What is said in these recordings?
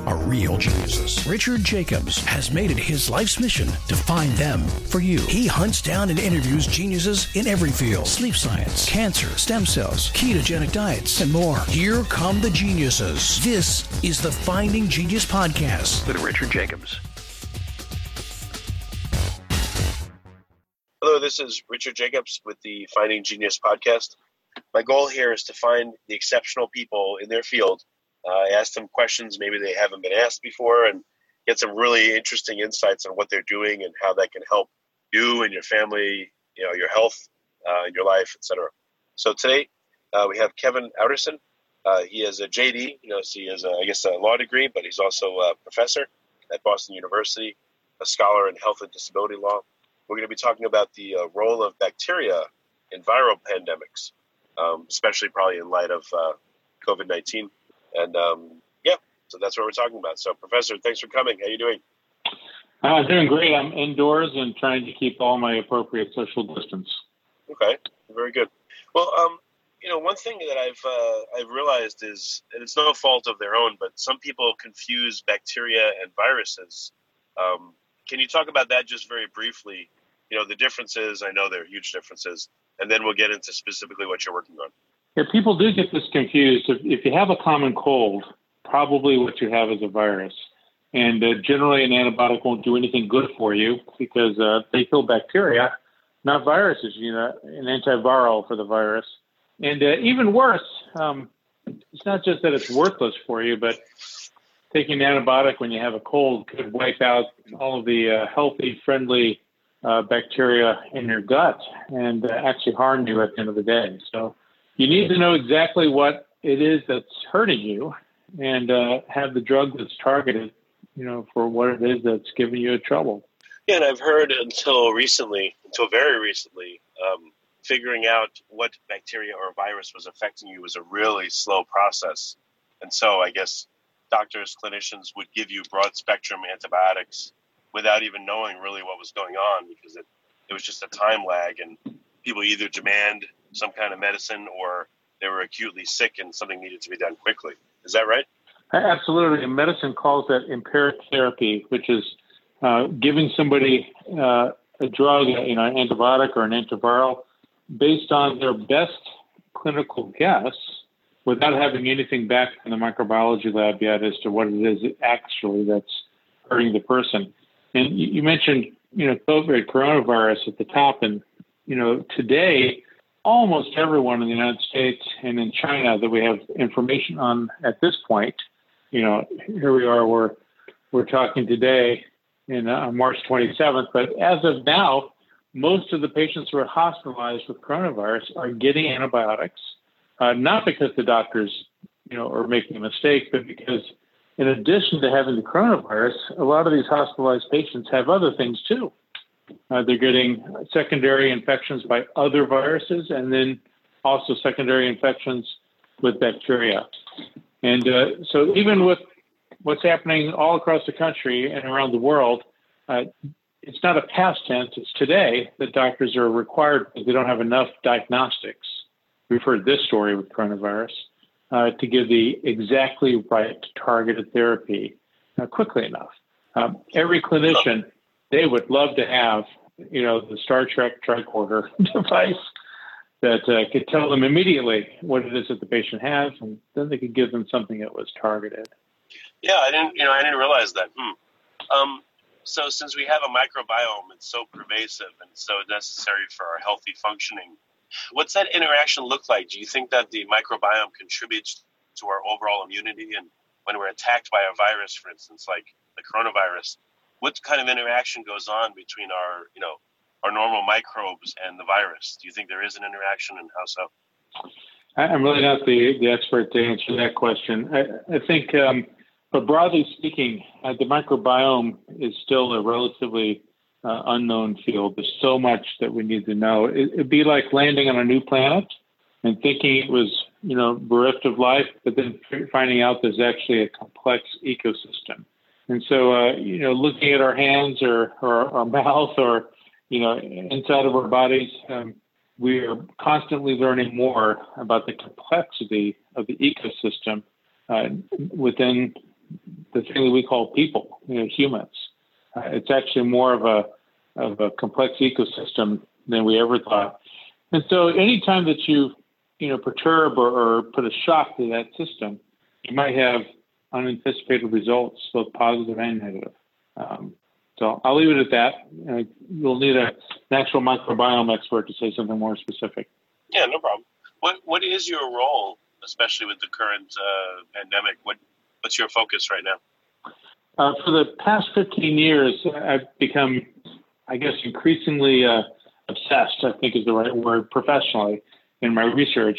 are real geniuses. Richard Jacobs has made it his life's mission to find them for you. He hunts down and interviews geniuses in every field sleep science, cancer, stem cells, ketogenic diets, and more. Here come the geniuses. This is the Finding Genius Podcast with Richard Jacobs. Hello, this is Richard Jacobs with the Finding Genius Podcast. My goal here is to find the exceptional people in their field uh, ask them questions maybe they haven't been asked before and get some really interesting insights on what they're doing and how that can help you and your family, you know, your health, uh, your life, etc. So today uh, we have Kevin Outterson. Uh, he has a JD, you know, so he has, a, I guess, a law degree, but he's also a professor at Boston University, a scholar in health and disability law. We're going to be talking about the uh, role of bacteria in viral pandemics, um, especially probably in light of uh, COVID 19. And um, yeah, so that's what we're talking about. So, Professor, thanks for coming. How you doing? I'm uh, doing great. I'm indoors and trying to keep all my appropriate social distance. Okay, very good. Well, um, you know, one thing that I've uh, I've realized is, and it's no fault of their own, but some people confuse bacteria and viruses. Um, can you talk about that just very briefly? You know, the differences. I know there are huge differences, and then we'll get into specifically what you're working on. Yeah, people do get this confused. If, if you have a common cold, probably what you have is a virus. And uh, generally, an antibiotic won't do anything good for you because uh, they kill bacteria, not viruses. You know, an antiviral for the virus. And uh, even worse, um, it's not just that it's worthless for you, but taking an antibiotic when you have a cold could wipe out all of the uh, healthy, friendly uh, bacteria in your gut and uh, actually harm you at the end of the day. So you need to know exactly what it is that's hurting you and uh, have the drug that's targeted, you know, for what it is that's giving you trouble. Yeah, and I've heard until recently, until very recently, um, figuring out what bacteria or virus was affecting you was a really slow process. And so I guess doctors, clinicians would give you broad spectrum antibiotics without even knowing really what was going on because it, it was just a time lag and people either demand some kind of medicine or they were acutely sick and something needed to be done quickly. Is that right? Absolutely. And medicine calls that empiric therapy, which is uh, giving somebody uh, a drug, you know, an antibiotic or an antiviral, based on their best clinical guess without having anything back from the microbiology lab yet as to what it is actually that's hurting the person. And you mentioned, you know, COVID coronavirus at the top, and you know, today almost everyone in the United States and in China that we have information on at this point. You know, here we are, we're, we're talking today in uh, March 27th, but as of now, most of the patients who are hospitalized with coronavirus are getting antibiotics, uh, not because the doctors, you know, are making a mistake, but because in addition to having the coronavirus, a lot of these hospitalized patients have other things too. Uh, they're getting secondary infections by other viruses and then also secondary infections with bacteria. And uh, so, even with what's happening all across the country and around the world, uh, it's not a past tense, it's today that doctors are required because they don't have enough diagnostics. We've heard this story with coronavirus uh, to give the exactly right targeted therapy uh, quickly enough. Um, every clinician they would love to have, you know, the Star Trek tricorder device that uh, could tell them immediately what it is that the patient has, and then they could give them something that was targeted. Yeah, I didn't, you know, I didn't realize that. Hmm. Um, so, since we have a microbiome, it's so pervasive and so necessary for our healthy functioning. What's that interaction look like? Do you think that the microbiome contributes to our overall immunity? And when we're attacked by a virus, for instance, like the coronavirus, what kind of interaction goes on between our, you know, our normal microbes and the virus? Do you think there is an interaction, and how so? I'm really not the, the expert to answer that question. I, I think, um, but broadly speaking, uh, the microbiome is still a relatively uh, unknown field. There's so much that we need to know. It, would be like landing on a new planet and thinking it was, you know, bereft of life, but then finding out there's actually a complex ecosystem. And so, uh, you know, looking at our hands or, or our mouth or, you know, inside of our bodies, um, we are constantly learning more about the complexity of the ecosystem uh, within the thing that we call people, you know, humans. Uh, it's actually more of a of a complex ecosystem than we ever thought. And so, anytime that you you know perturb or, or put a shock to that system, you might have unanticipated results, both positive and negative. Um, so I'll leave it at that. Uh, you'll need a natural microbiome expert to say something more specific. Yeah, no problem. What What is your role, especially with the current uh, pandemic? What What's your focus right now? Uh, for the past 15 years, I've become, I guess, increasingly uh, obsessed, I think is the right word, professionally in my research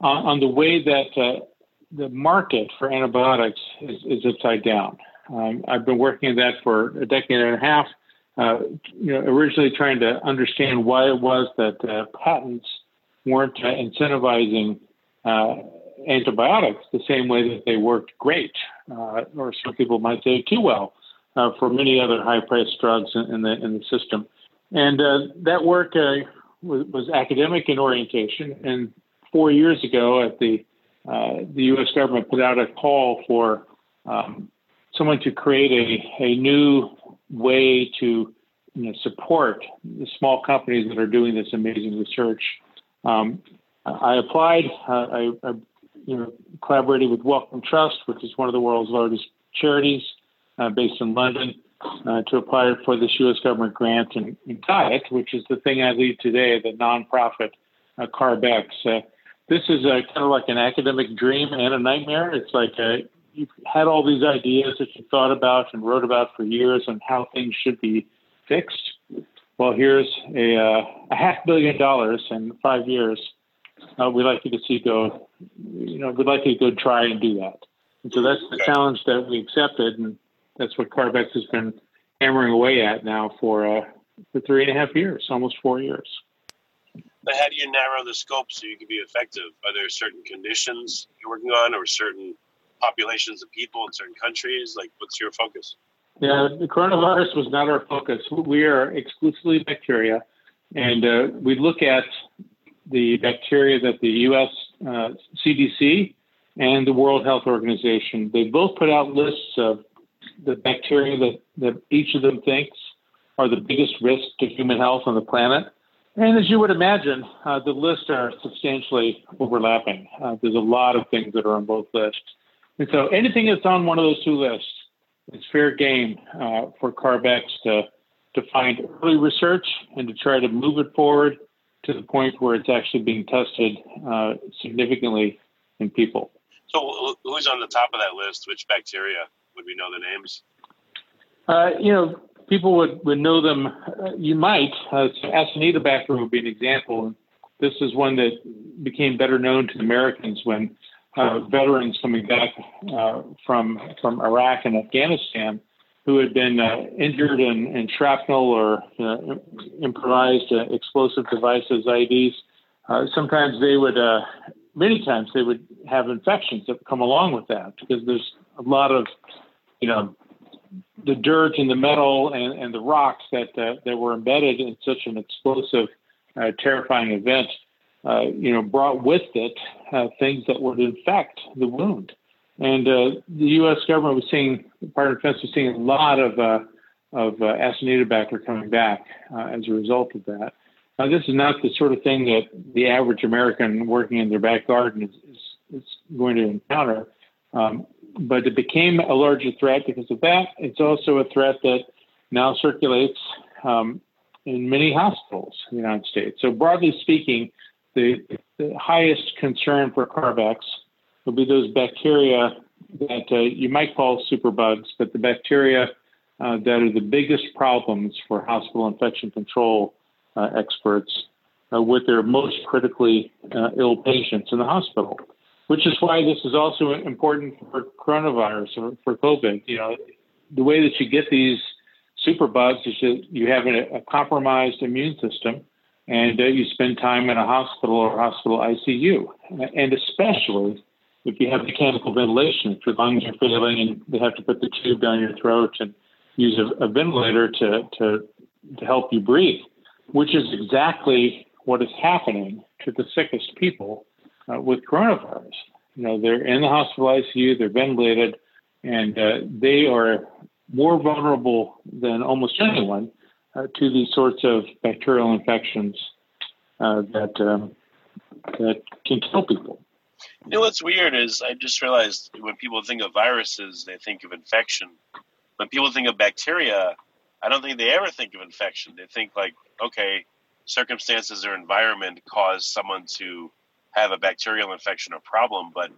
on, on the way that uh, the market for antibiotics is, is upside down. Um, I've been working on that for a decade and a half. Uh, you know, originally trying to understand why it was that uh, patents weren't uh, incentivizing uh, antibiotics the same way that they worked great, uh, or some people might say too well, uh, for many other high-priced drugs in, in, the in the system. And that work was, was, academic in orientation. And four years ago, at the the U.S. government put out a call for um, someone to create a, a new way to you know, support the small companies that are doing this amazing research. Um, I applied. Uh, I, I, you know, collaborated with Wellcome Trust, which is one of the world's largest charities uh, based in London, uh, to apply for this U.S. government grant in, in Diet, which is the thing I lead today, the nonprofit uh, CARB-X. Uh, this is a, kind of like an academic dream and a nightmare. It's like a, you've had all these ideas that you thought about and wrote about for years on how things should be fixed. Well, here's a, uh, a half billion dollars in five years. Uh, we'd like you to see go, you know, we'd like you to go try and do that. And so that's the challenge that we accepted, and that's what CARB-X has been hammering away at now for uh, for three and a half years, almost four years. But how do you narrow the scope so you can be effective? Are there certain conditions you're working on, or certain populations of people in certain countries? Like, what's your focus? Yeah, the coronavirus was not our focus. We are exclusively bacteria, and uh, we look at the bacteria that the U.S. Uh, CDC and the World Health Organization they both put out lists of the bacteria that, that each of them thinks are the biggest risk to human health on the planet. And as you would imagine, uh, the lists are substantially overlapping. Uh, there's a lot of things that are on both lists. And so anything that's on one of those two lists, it's fair game uh, for CARB-X to, to find early research and to try to move it forward to the point where it's actually being tested uh, significantly in people. So, who's on the top of that list? Which bacteria? Would we know the names? Uh, you know, people would, would know them. Uh, you might. Uh, Acinetobacter would be an example. This is one that became better known to Americans when uh, veterans coming back uh, from from Iraq and Afghanistan who had been uh, injured in, in, shrapnel or uh, improvised uh, explosive devices, IEDs. Sometimes they would, many times they would have infections that come along with that because there's a lot of, you know, the dirt and the metal and, and the rocks that that were embedded in such an explosive, terrifying event uh, you know, brought with it uh, things that would infect the wound. And uh, the U.S. government was seeing, Department of Defense was seeing a lot of uh, of uh, Acinetobacter coming back uh, as a result of that. Now, this is not the sort of thing that the average American working in their back garden is, is, is going to encounter. Um, but it became a larger threat because of that. It's also a threat that now circulates um, in many hospitals in the United States. So, broadly speaking, the, the highest concern for CARB-X will be those bacteria that uh, you might call superbugs, but the bacteria uh, that are the biggest problems for hospital infection control uh, experts uh, with their most critically uh, ill patients in the hospital. Which is why this is also important for coronavirus or for COVID. You know, the way that you get these superbugs is that you have a, a compromised immune system and uh, you spend time in a hospital or hospital ICU, and especially if you have mechanical ventilation, if your lungs are failing and they have to put the tube down your throat and use a, a ventilator to, to, to help you breathe, which is exactly what is happening to the sickest people uh, with coronavirus. You know, they're in the hospital ICU, they're ventilated, and uh, they are more vulnerable than almost anyone uh, to these sorts of bacterial infections uh, that um, that can kill people. You know what's weird is I just realized when people think of viruses, they think of infection. When people think of bacteria, I don't think they ever think of infection. They think like, okay, circumstances or environment cause someone to have a bacterial infection or problem, but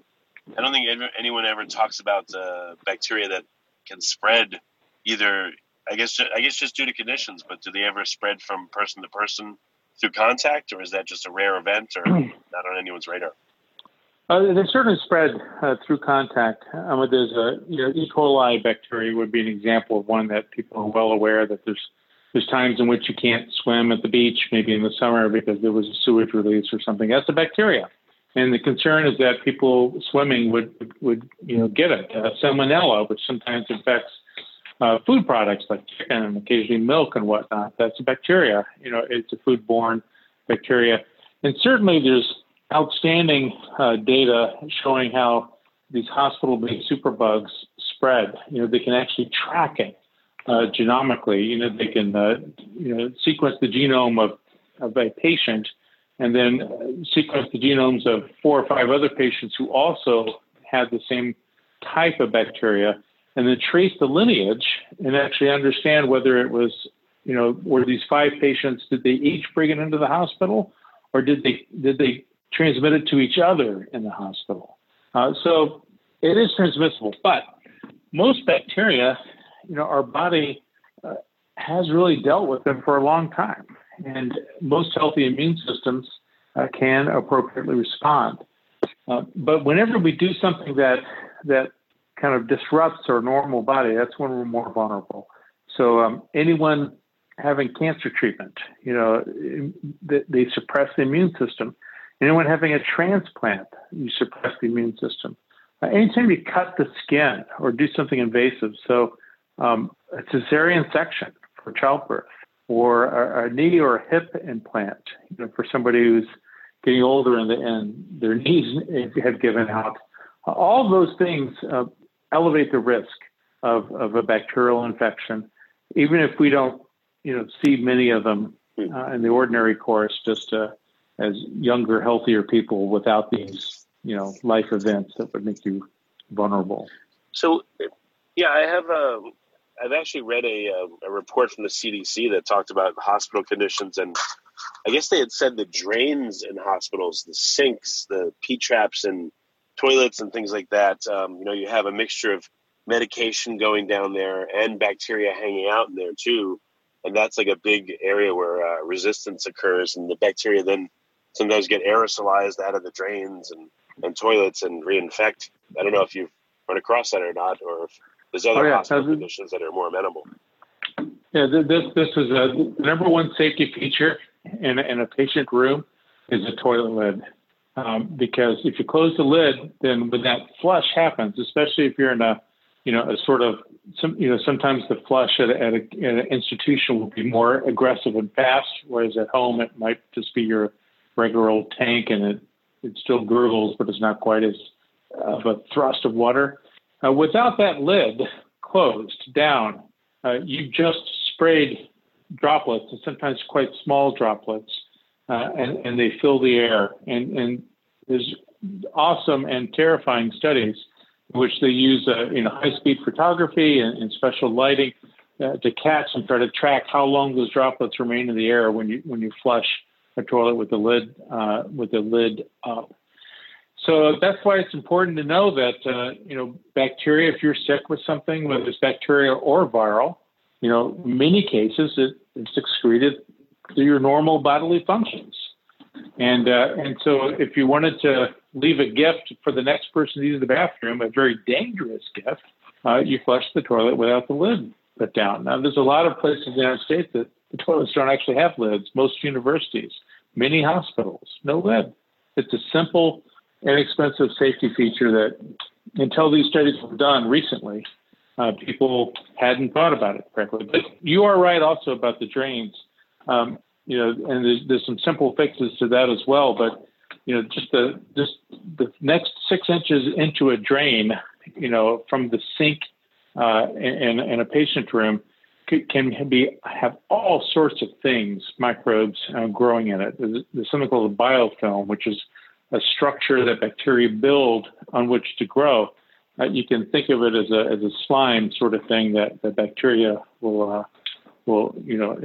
I don't think anyone ever talks about uh, bacteria that can spread either. I guess I guess just due to conditions, but do they ever spread from person to person through contact, or is that just a rare event, or not on anyone's radar? Uh, they certainly spread uh, through contact. Um, there's a you know, E. coli bacteria would be an example of one that people are well aware that there's there's times in which you can't swim at the beach, maybe in the summer because there was a sewage release or something. That's a bacteria, and the concern is that people swimming would would you know get it. Uh, salmonella, which sometimes infects uh, food products like chicken and occasionally milk and whatnot. That's a bacteria. You know, it's a foodborne bacteria, and certainly there's outstanding uh, data showing how these hospital-based superbugs spread. You know, they can actually track it uh, genomically. You know, they can uh, you know sequence the genome of of a patient and then sequence the genomes of four or five other patients who also had the same type of bacteria, and then trace the lineage and actually understand whether it was you know were these five patients did they each bring it into the hospital or did they did they transmit it to each other in the hospital. Uh, so it is transmissible, but most bacteria, you know, our body uh, has really dealt with them for a long time, and most healthy immune systems uh, can appropriately respond. Uh, but whenever we do something that that kind of disrupts our normal body, that's when we're more vulnerable. So um, anyone having cancer treatment, you know, they, suppress the immune system Anyone having a transplant, you suppress the immune system. Uh, anytime you cut the skin or do something invasive, so um, a cesarean section for childbirth, or a, a, knee or a hip implant, you know, for somebody who's getting older and, the, and their knees have given out, all those things uh, elevate the risk of, of a bacterial infection, even if we don't, you know, see many of them uh, in the ordinary course. Just uh, as younger, healthier people without these, you know, life events that would make you vulnerable. So, yeah, I have a. I've actually read a, um, a report from the CDC that talked about hospital conditions, and I guess they had said the drains in hospitals, the sinks, the P traps, and toilets and things like that. Um, you know, you have a mixture of medication going down there and bacteria hanging out in there too, and that's like a big area where uh, resistance occurs, and the bacteria then sometimes get aerosolized out of the drains and, and toilets and reinfect. I don't know if you've run across that or not, or if there's other oh, yeah. hospital conditions that are more amenable. Yeah, this this is a the number one safety feature in in a patient room is a toilet lid. Um, because if you close the lid, then when that flush happens, especially if you're in a you know a sort of some you know sometimes the flush at, a, at, a, at an institution will be more aggressive and fast, whereas at home it might just be your regular old tank and it, it still gurgles, but it's not quite as uh, of a thrust of water. Uh, without that lid closed down, uh, you just sprayed droplets, and sometimes quite small droplets, uh, and, and they fill the air. And, and there's awesome and terrifying studies in which they use uh, you know high-speed photography and, and special lighting uh, to catch and try to track how long those droplets remain in the air when you when you flush a toilet with the lid uh, with the lid up. So that's why it's important to know that uh, you know bacteria. If you're sick with something, whether it's bacterial or viral, you know, many cases it, it's excreted through your normal bodily functions. And uh, and so if you wanted to leave a gift for the next person to use the bathroom, a very dangerous gift, uh, you flush the toilet without the lid put down. Now, there's a lot of places in the United States that The toilets don't actually have lids. Most universities, many hospitals, no lid. It's a simple, inexpensive safety feature that, until these studies were done recently, uh, people hadn't thought about it correctly. But you are right also about the drains. Um, you know, and there's, there's some simple fixes to that as well. But you know, just the just the next six inches into a drain, you know, from the sink uh, in, in a patient room can be have all sorts of things, microbes uh, growing in it. There's, there's, something called a biofilm, which is a structure that bacteria build on which to grow. Uh, you can think of it as a as a slime sort of thing that the bacteria will uh, will you know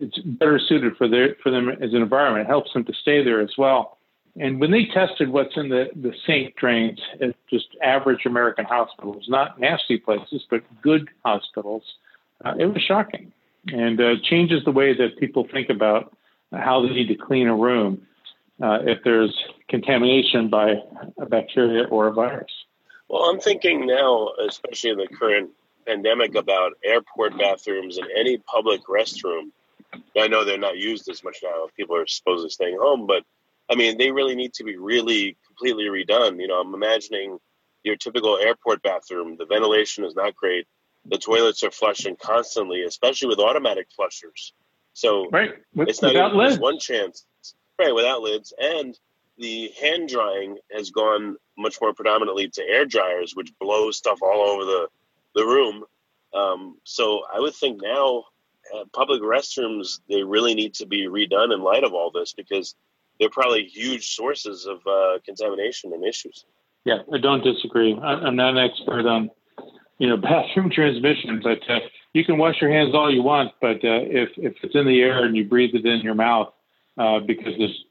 it's better suited for their for them as an environment. It helps them to stay there as well. And when they tested what's in the, the sink drains at just average American hospitals, not nasty places, but good hospitals, uh, it was shocking and uh, changes the way that people think about how they need to clean a room uh, if there's contamination by a bacteria or a virus. Well, I'm thinking now, especially in the current pandemic, about airport bathrooms and any public restroom. I know they're not used as much now people are supposedly staying home, but I mean, they really need to be really completely redone. You know, I'm imagining your typical airport bathroom. The ventilation is not great. The toilets are flushing constantly, especially with automatic flushers. So right. With, it's not even lids. one chance. Right, without lids. And the hand drying has gone much more predominantly to air dryers, which blow stuff all over the, the room. Um, so I would think now uh, public restrooms, they really need to be redone in light of all this because they're probably huge sources of uh, contamination and issues. Yeah, I don't disagree. I'm not an expert on you know, bathroom transmission. But uh, you can wash your hands all you want, but uh, if if it's in the air and you breathe it in your mouth uh, because there's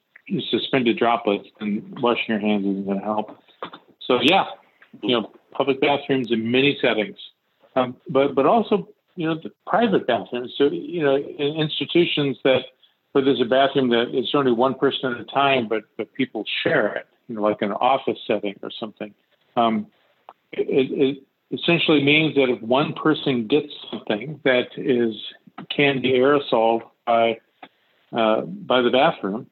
suspended droplets, and washing your hands isn't going to help. So yeah, you know, public bathrooms in many settings, um, but but also you know the private bathrooms. So you know, in institutions that where there's a bathroom that it's only one person at a time, but but people share it. You know, like an office setting or something. Um, it, it, essentially means that if one person gets something that is can be aerosol by uh, by the bathroom,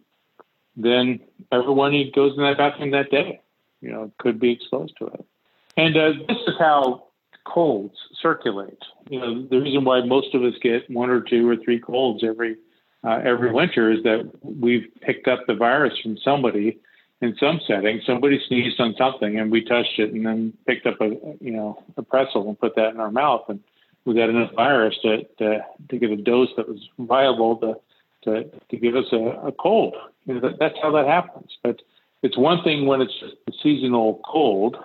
then everyone who goes in that bathroom that day, you know, could be exposed to it. And uh, this is how colds circulate. You know, the reason why most of us get one or two or three colds every uh, every winter is that we've picked up the virus from somebody in some setting. somebody sneezed on something and we touched it and then picked up a you know a pretzel and put that in our mouth and we got enough virus to to, to get a dose that was viable to to, to give us a, a cold. You know, that, that's how that happens. But it's one thing when it's a seasonal cold.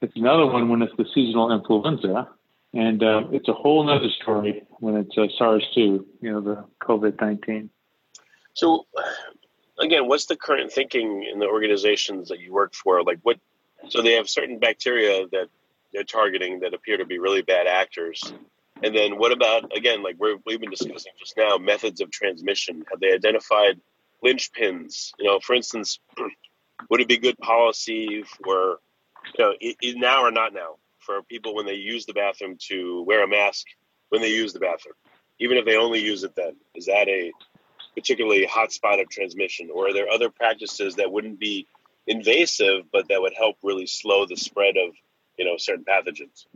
It's another one when it's the seasonal influenza, and uh, it's a whole other story when it's uh, SARS-2, you know, the COVID-19. So, again, what's the current thinking in the organizations that you work for? Like, what? So they have certain bacteria that they're targeting that appear to be really bad actors. And then what about again, like we have been discussing just now, methods of transmission? Have they identified linchpins? You know, for instance, would it be good policy for you know it, it now or not now for people when they use the bathroom to wear a mask when they use the bathroom, even if they only use it then? Is that a particularly hot spot of transmission, or are there other practices that wouldn't be invasive but that would help really slow the spread of you know certain pathogens?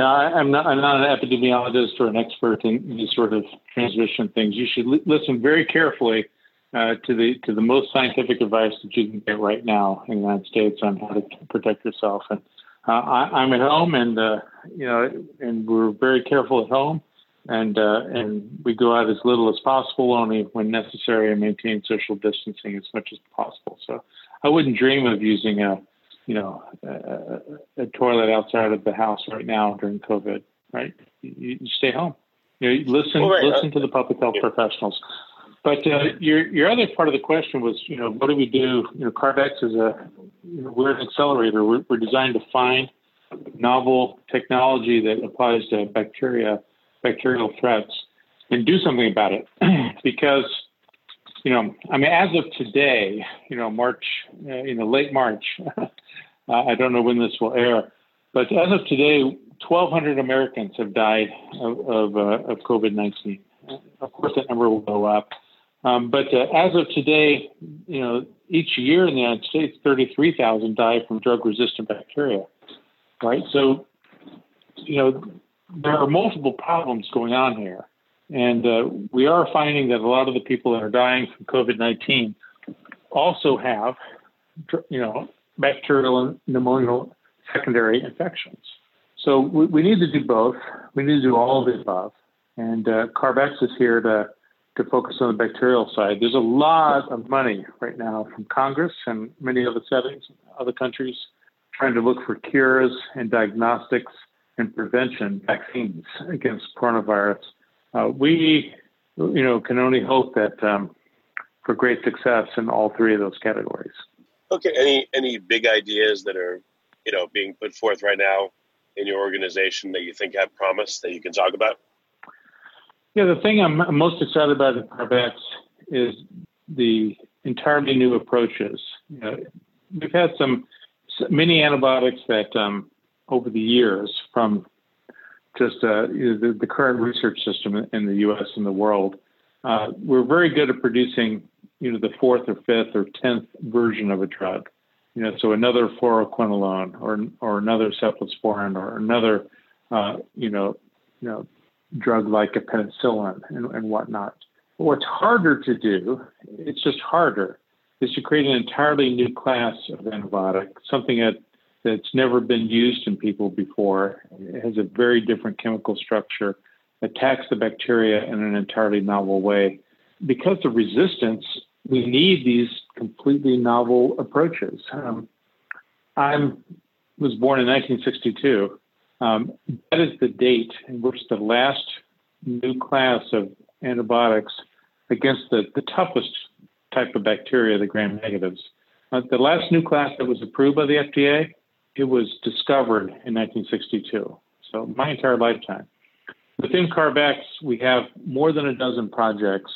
No, I'm not. I'm not an epidemiologist or an expert in these sort of transmission things. You should li- listen very carefully uh, to the to the most scientific advice that you can get right now in the United States on how to protect yourself. And uh, I, am at home, and uh, you know, and we're very careful at home and uh, and we go out as little as possible, only when necessary, and maintain social distancing as much as possible. So I wouldn't dream of using a you know a, a toilet outside of the house right now during COVID. Right, you, you stay home. You know, listen well, right. listen to the public health yeah. professionals. But uh, your your other part of the question was, you know, what do we do? You know, CARB-X is a you know, we're an accelerator. We're, we're designed to find novel technology that applies to bacteria bacterial threats and do something about it because you know i mean as of today you know march uh, you know late march uh, i don't know when this will air but as of today 1200 americans have died of of, uh, of covid-19 Of course, that number will go up. Um, but uh, as of today, you know, each year in the United States, 33,000 die from drug-resistant bacteria, right? So, you know, there are multiple problems going on here. And uh, we are finding that a lot of the people that are dying from COVID 19 also have, you know, bacterial and pneumonial secondary infections. So we, we, need to do both. We need to do all of the above. And uh, CARB-X is here to, to focus on the bacterial side. There's a lot of money right now from Congress and many other settings, other countries, trying to look for cures and diagnostics and prevention vaccines against coronavirus. Uh, we, you know, can only hope that um, for great success in all three of those categories. Okay. Any any big ideas that are, you know, being put forth right now in your organization that you think have promise that you can talk about? Yeah, the thing I'm most excited about at CARB-X is the entirely new approaches. You know, we've had some many antibiotics that um, over the years from just uh, the, the, current research system in the U.S. and the world. Uh, we're very good at producing, you know, the fourth or fifth or tenth version of a drug. You know, so another fluoroquinolone or or another cephalosporin or another, uh, you know, you know, drug like a penicillin and, and whatnot. But what's harder to do, it's just harder, is to create an entirely new class of antibiotic, something that that's never been used in people before. It has a very different chemical structure, attacks the bacteria in an entirely novel way. Because of resistance, we need these completely novel approaches. Um, I was born in 1962. Um, that is the date in which the last new class of antibiotics against the, the toughest type of bacteria, the gram negatives. Uh, the last new class that was approved by the FDA it was discovered in 1962. So my entire lifetime. Within CARB-X, we have more than a dozen projects,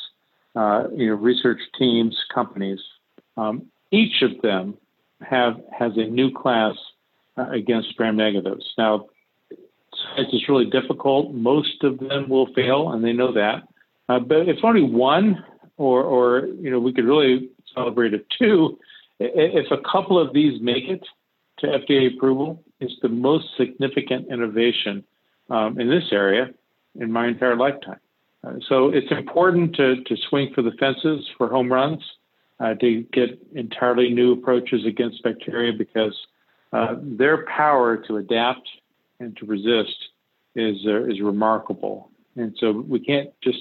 uh, you know, research teams, companies. Um, each of them have has a new class uh, against gram negatives. Now, science is really difficult. Most of them will fail, and they know that. Uh, but if only one, or or you know, we could really celebrate a two. If a couple of these make it, to FDA approval it's the most significant innovation um, in this area in my entire lifetime. So it's important to, to swing for the fences for home runs, uh, to get entirely new approaches against bacteria because uh, their power to adapt and to resist is, uh, is remarkable. And so we can't just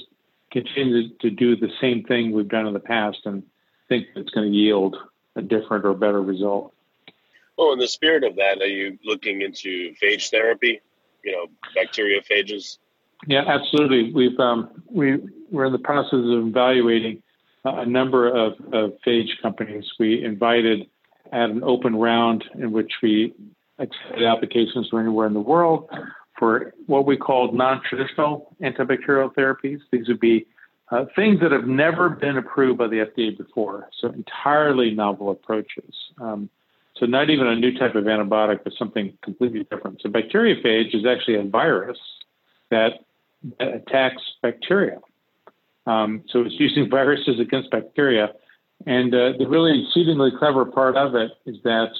continue to do the same thing we've done in the past and think it's going to yield a different or better result. Well, in the spirit of that, are you looking into phage therapy? You know, bacteriophages. Yeah, absolutely. We've um, we we're in the process of evaluating a number of, of phage companies. We invited at an open round in which we accepted applications from anywhere in the world for what we called non-traditional antibacterial therapies. These would be uh, things that have never been approved by the FDA before, so entirely novel approaches. Um, so not even a new type of antibiotic, but something completely different. So bacteriophage is actually a virus that attacks bacteria. Um, so it's using viruses against bacteria. And uh, the really exceedingly clever part of it is that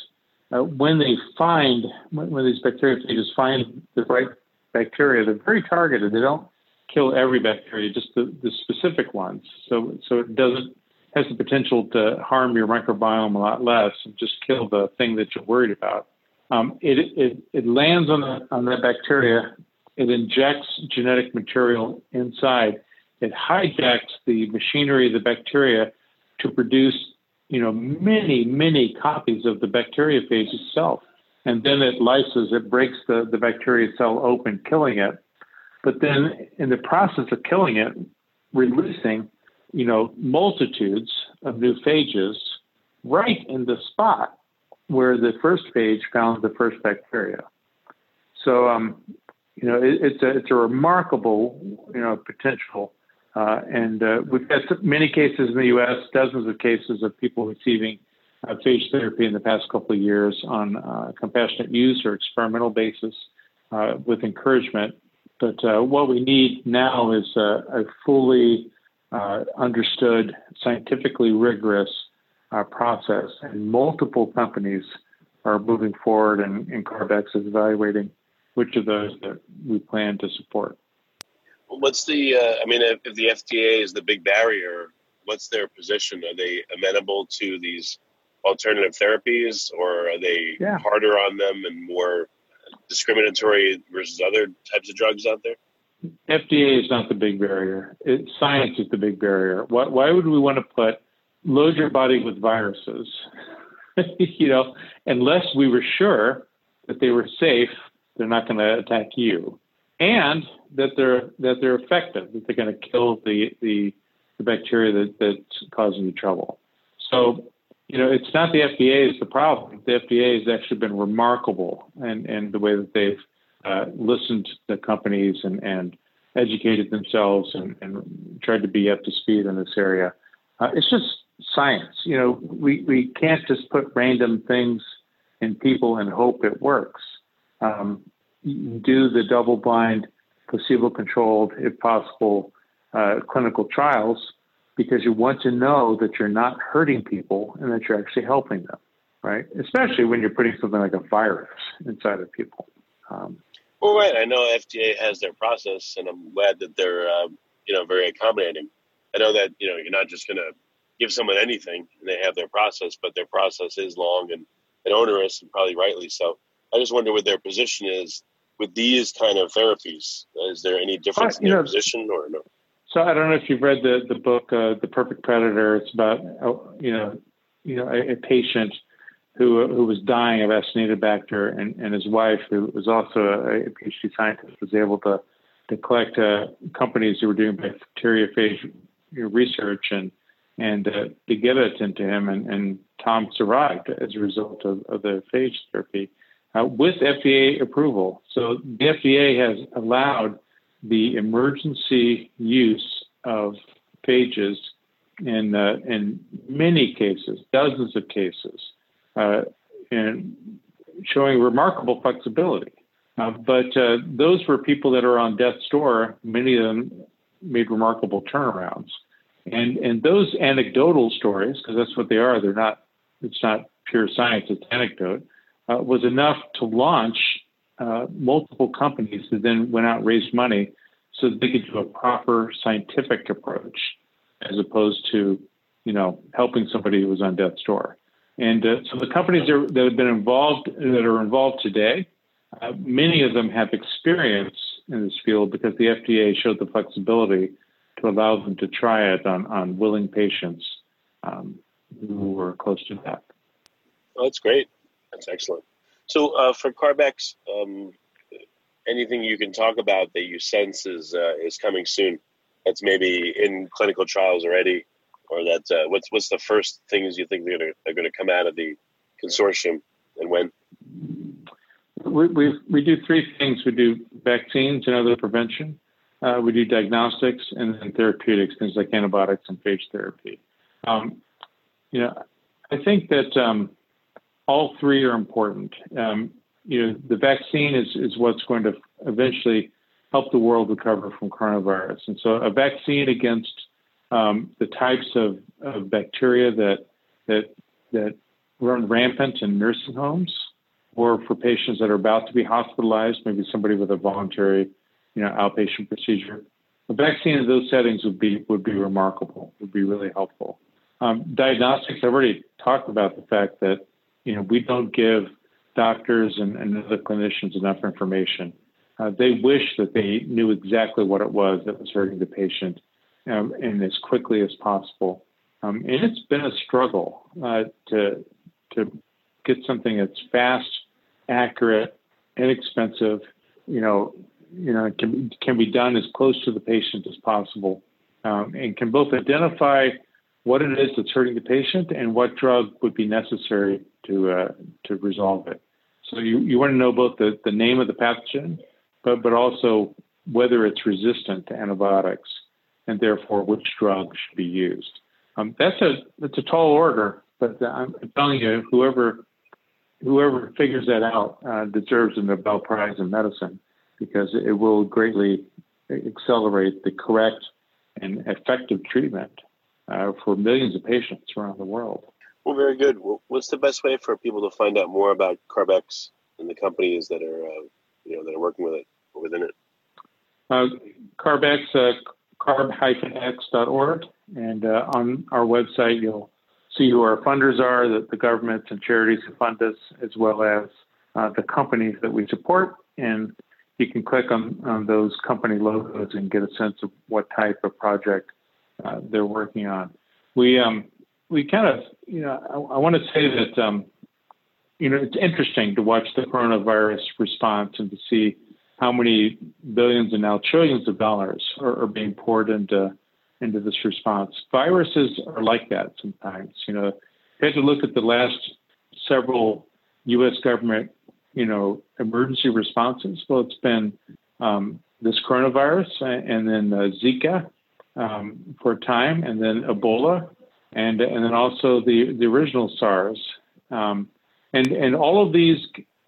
uh, when they find, when, when these bacteriophages find the right bacteria, they're very targeted. They don't kill every bacteria, just the, the specific ones. So, so it doesn't has the potential to harm your microbiome a lot less and just kill the thing that you're worried about. Um, it, it, it lands on, the, on that bacteria, it injects genetic material inside, it hijacks the machinery of the bacteria to produce you know many many copies of the bacteriophage itself. And then it lyses it breaks the, the bacteria cell open killing it. But then in the process of killing it releasing you know, multitudes of new phages right in the spot where the first phage found the first bacteria. So, um, you know, it, it's a it's a remarkable you know potential, uh, and uh, we've had many cases in the U.S., dozens of cases of people receiving uh, phage therapy in the past couple of years on uh, compassionate use or experimental basis uh, with encouragement. but uh, what we need now is a, fully understood, scientifically rigorous process, and multiple companies are moving forward, and, and CARB-X is evaluating which of those that we plan to support. What's the? Uh, I mean, if, if the FDA is the big barrier, what's their position? Are they amenable to these alternative therapies, or are they yeah. harder on them and more discriminatory versus other types of drugs out there? FDA is not the big barrier. It, science is the big barrier. Why, why would we want to put load your body with viruses? you know, unless we were sure that they were safe, they're not going to attack you, and that they're that they're effective, that they're going to kill the, the the bacteria that, that's causing you trouble. So you know, it's not the FDA is the problem. The FDA has actually been remarkable and and the way that they've uh, listened to companies and, and educated themselves and, and tried to be up to speed in this area. Uh, it's just science. You know, we, we can't just put random things in people and hope it works. Um, do the double blind, placebo controlled, if possible, uh, clinical trials because you want to know that you're not hurting people and that you're actually helping them, right? Especially when you're putting something like a virus inside of people. Um, well, right. I know FDA has their process, and I'm glad that they're uh, you know very accommodating. I know that you know you're not just going to give someone anything, and they have their process, but their process is long and, and onerous, and probably rightly so. I just wonder what their position is with these kind of therapies. Is there any difference uh, in their know, position, or no? So I don't know if you've read the the book uh, The Perfect Predator. It's about uh, you know you know a, a, patient who who was dying of Acinetobacter, and, and his wife, who was also a, a PhD scientist, was able to to collect uh, companies who were doing bacteriophage research and and uh, to give it into him, and, and Tom survived as a result of, of the phage therapy uh, with FDA approval. So the FDA has allowed the emergency use of phages in uh, in many cases, dozens of cases, uh, and showing remarkable flexibility. Uh, but uh, those were people that are on death's door. Many of them made remarkable turnarounds, and and those anecdotal stories, because that's what they are. They're not. It's not pure science. It's anecdote. Uh, was enough to launch uh, multiple companies that then went out and raised money so that they could do a proper scientific approach as opposed to, you know, helping somebody who was on death's door. And uh, so the companies that, that have been involved, that are involved today, uh, many of them have experience in this field because the FDA showed the flexibility to allow them to try it on, on willing patients um, who were close to death. Well, that's great. That's excellent. So uh, for CARB-X, um, anything you can talk about that you sense is uh, is coming soon? That's maybe in clinical trials already, or that uh, what's what's the first things you think they're are gonna come out of the consortium and when? We we we do three things. We do vaccines and other prevention. Uh, we do diagnostics and then therapeutics, things like antibiotics and phage therapy. Um, you know, I think that um, all three are important. Um, you know, the vaccine is, is what's going to eventually help the world recover from coronavirus. And so a vaccine against um, the types of, of bacteria that, that, that run rampant in nursing homes or for patients that are about to be hospitalized, maybe somebody with a voluntary, you know, outpatient procedure. A vaccine in those settings would be would be remarkable, would be really helpful. Um, diagnostics, I've already talked about the fact that you know we don't give doctors and, and other clinicians enough information. Uh, they wish that they knew exactly what it was that was hurting the patient um, and as quickly as possible. Um, and it's been a struggle uh, to to get something that's fast, accurate, inexpensive. You know, you know, can can be done as close to the patient as possible, um, and can both identify what it is that's hurting the patient and what drug would be necessary to uh, to resolve it. So you, you want to know both the, the name of the pathogen, but but also whether it's resistant to antibiotics, and therefore which drug should be used. Um, that's a that's a tall order, but I'm telling you, whoever whoever figures that out uh, deserves a Nobel Prize in medicine because it will greatly accelerate the correct and effective treatment uh, for millions of patients around the world. Well, very good. Well, what's the best way for people to find out more about CARB-X and the companies that are, uh, you know, that are working with it within it? Uh, CARB-X, uh, carb-x.org, and uh, on our website you'll see who our funders are, the, the governments and charities who fund us, as well as uh, the companies that we support. And you can click on, on those company logos and get a sense of what type of project uh, they're working on. We um, we kind of you know I, I want to say that um, you know it's interesting to watch the coronavirus response and to see how many billions and now trillions of dollars are, are being poured into into this response. Viruses are like that sometimes. You know, you have to look at the last several U.S. government, you know, emergency responses. Well, it's been um, this coronavirus and then uh, Zika um, for a time, and then Ebola, and and then also the the original SARS. Um, and and all of these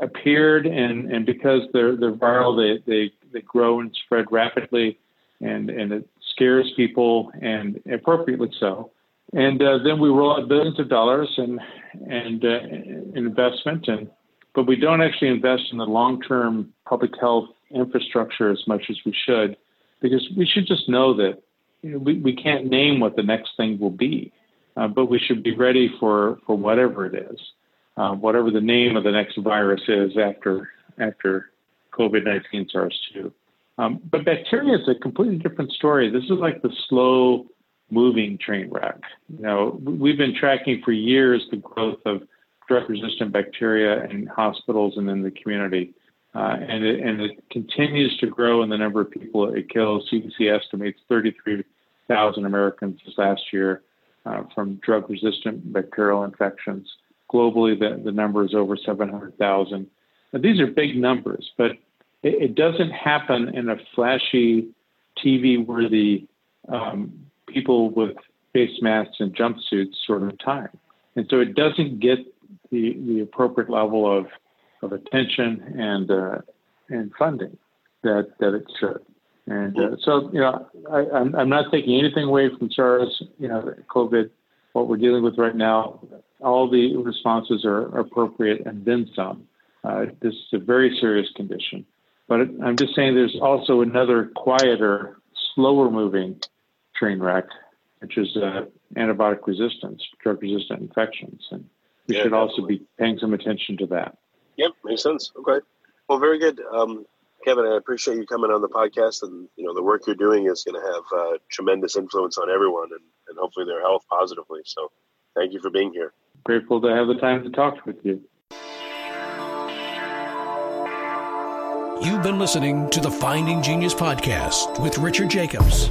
appeared, and and because they're they're viral, they they they grow and spread rapidly, and and it scares people, and appropriately so. And uh, then we roll out billions of dollars and and uh, investment, and but we don't actually invest in the long term public health infrastructure as much as we should, because we should just know that we, we can't name what the next thing will be, uh, but we should be ready for, for whatever it is, uh, whatever the name of the next virus is after after COVID 19 SARS-2. Um, but bacteria is a completely different story. This is like the slow moving train wreck. You know, we've been tracking for years the growth of drug resistant bacteria in hospitals and in the community. Uh, and, it, and it continues to grow in the number of people it kills. CDC estimates 33,000 Americans this last year uh, from drug resistant bacterial infections. Globally, the, the number is over 700,000. These are big numbers, but it, it doesn't happen in a flashy, TV worthy um, people with face masks and jumpsuits sort of time. And so it doesn't get the, the appropriate level of, of attention and, uh, and funding that, that it should. And uh, so, you know, I, I'm, I'm not taking anything away from SARS, you know, COVID, what we're dealing with right now. All the responses are appropriate and then some. Uh, this is a very serious condition. But I'm just saying there's also another quieter, slower moving train wreck, which is uh, antibiotic resistance, drug resistant infections. And we yeah, should definitely. also be paying some attention to that. Yep, makes sense. Okay. Well, very good. Um, Kevin, I appreciate you coming on the podcast, and you know the work you're doing is going to have uh, tremendous influence on everyone, and, and hopefully their health positively. So, thank you for being here. Grateful to have the time to talk with you. You've been listening to the Finding Genius podcast with Richard Jacobs.